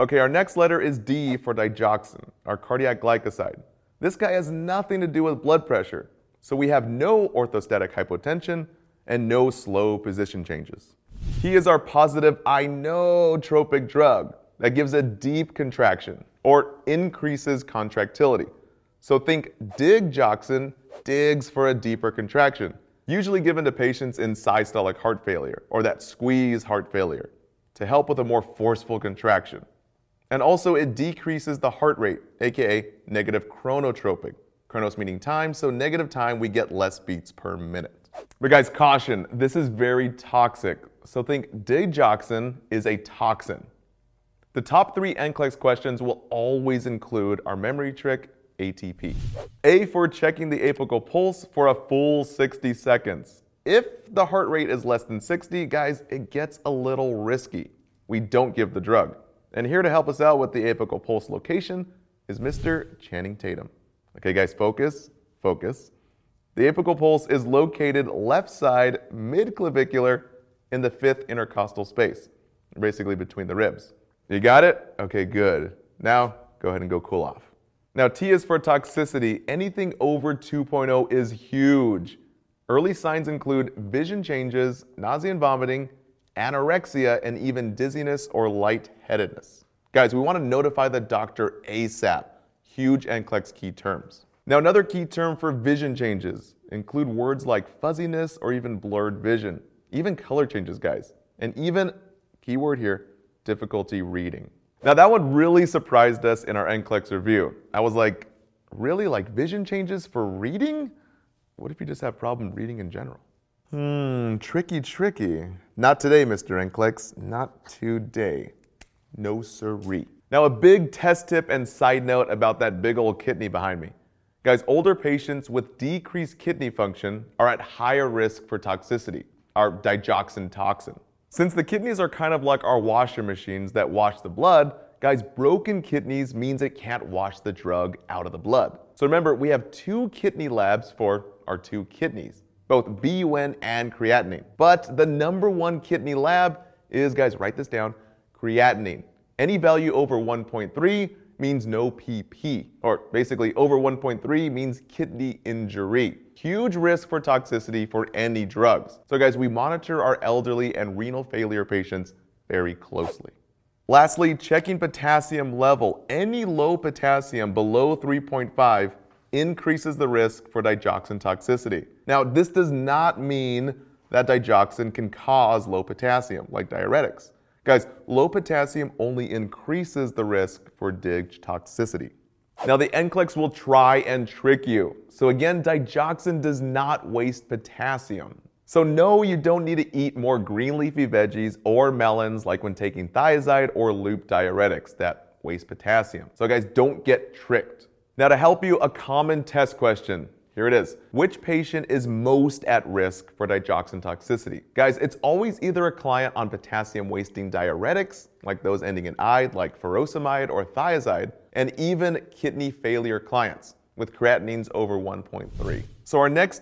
Okay, our next letter is D for digoxin, our cardiac glycoside. This guy has nothing to do with blood pressure, so we have no orthostatic hypotension and no slow position changes. He is our positive inotropic drug that gives a deep contraction or increases contractility. So think digoxin digs for a deeper contraction, usually given to patients in systolic heart failure or that squeeze heart failure to help with a more forceful contraction. And also it decreases the heart rate, aka negative chronotropic. Chronos meaning time, so negative time we get less beats per minute. But guys, caution, this is very toxic. So think digoxin is a toxin. The top three NCLEX questions will always include our memory trick, ATP. A for checking the apical pulse for a full 60 seconds. If the heart rate is less than 60, guys, it gets a little risky. We don't give the drug. And here to help us out with the apical pulse location is Mr. Channing Tatum. Okay, guys, focus, focus. The apical pulse is located left side mid-clavicular in the fifth intercostal space, basically between the ribs. You got it? Okay, good. Now, go ahead and go cool off. Now, T is for toxicity. Anything over 2.0 is huge. Early signs include vision changes, nausea and vomiting, anorexia, and even dizziness or lightheadedness. Guys, we want to notify the doctor ASAP. Huge NCLEX key terms. Now, another key term for vision changes include words like fuzziness or even blurred vision, even color changes, guys, and even, keyword here, difficulty reading. Now that one really surprised us in our NCLEX review. I was like, really like vision changes for reading? What if you just have problem reading in general? Hmm, tricky, tricky. Not today, Mr. NCLEX, not today. No siree. Now a big test tip and side note about that big old kidney behind me. Guys, older patients with decreased kidney function are at higher risk for toxicity, our digoxin toxin. Since the kidneys are kind of like our washer machines that wash the blood, guys, broken kidneys means it can't wash the drug out of the blood. So remember, we have two kidney labs for our two kidneys, both BUN and creatinine. But the number one kidney lab is, guys, write this down, creatinine. Any value over 1.3 means no PP, or basically over 1.3 means kidney injury. Huge risk for toxicity for any drugs. So guys, we monitor our elderly and renal failure patients very closely. Lastly, checking potassium level. Any low potassium below 3.5 increases the risk for digoxin toxicity. Now, this does not mean that digoxin can cause low potassium, like diuretics. Guys, low potassium only increases the risk for dig toxicity. Now the NCLEX will try and trick you. So again, digoxin does not waste potassium. So no, you don't need to eat more green leafy veggies or melons like when taking thiazide or loop diuretics that waste potassium. So guys, don't get tricked. Now to help you, a common test question. Here it is. Which patient is most at risk for digoxin toxicity? Guys, it's always either a client on potassium wasting diuretics, like those ending in ide, like furosemide or thiazide, and even kidney failure clients with creatinines over 1.3. So our next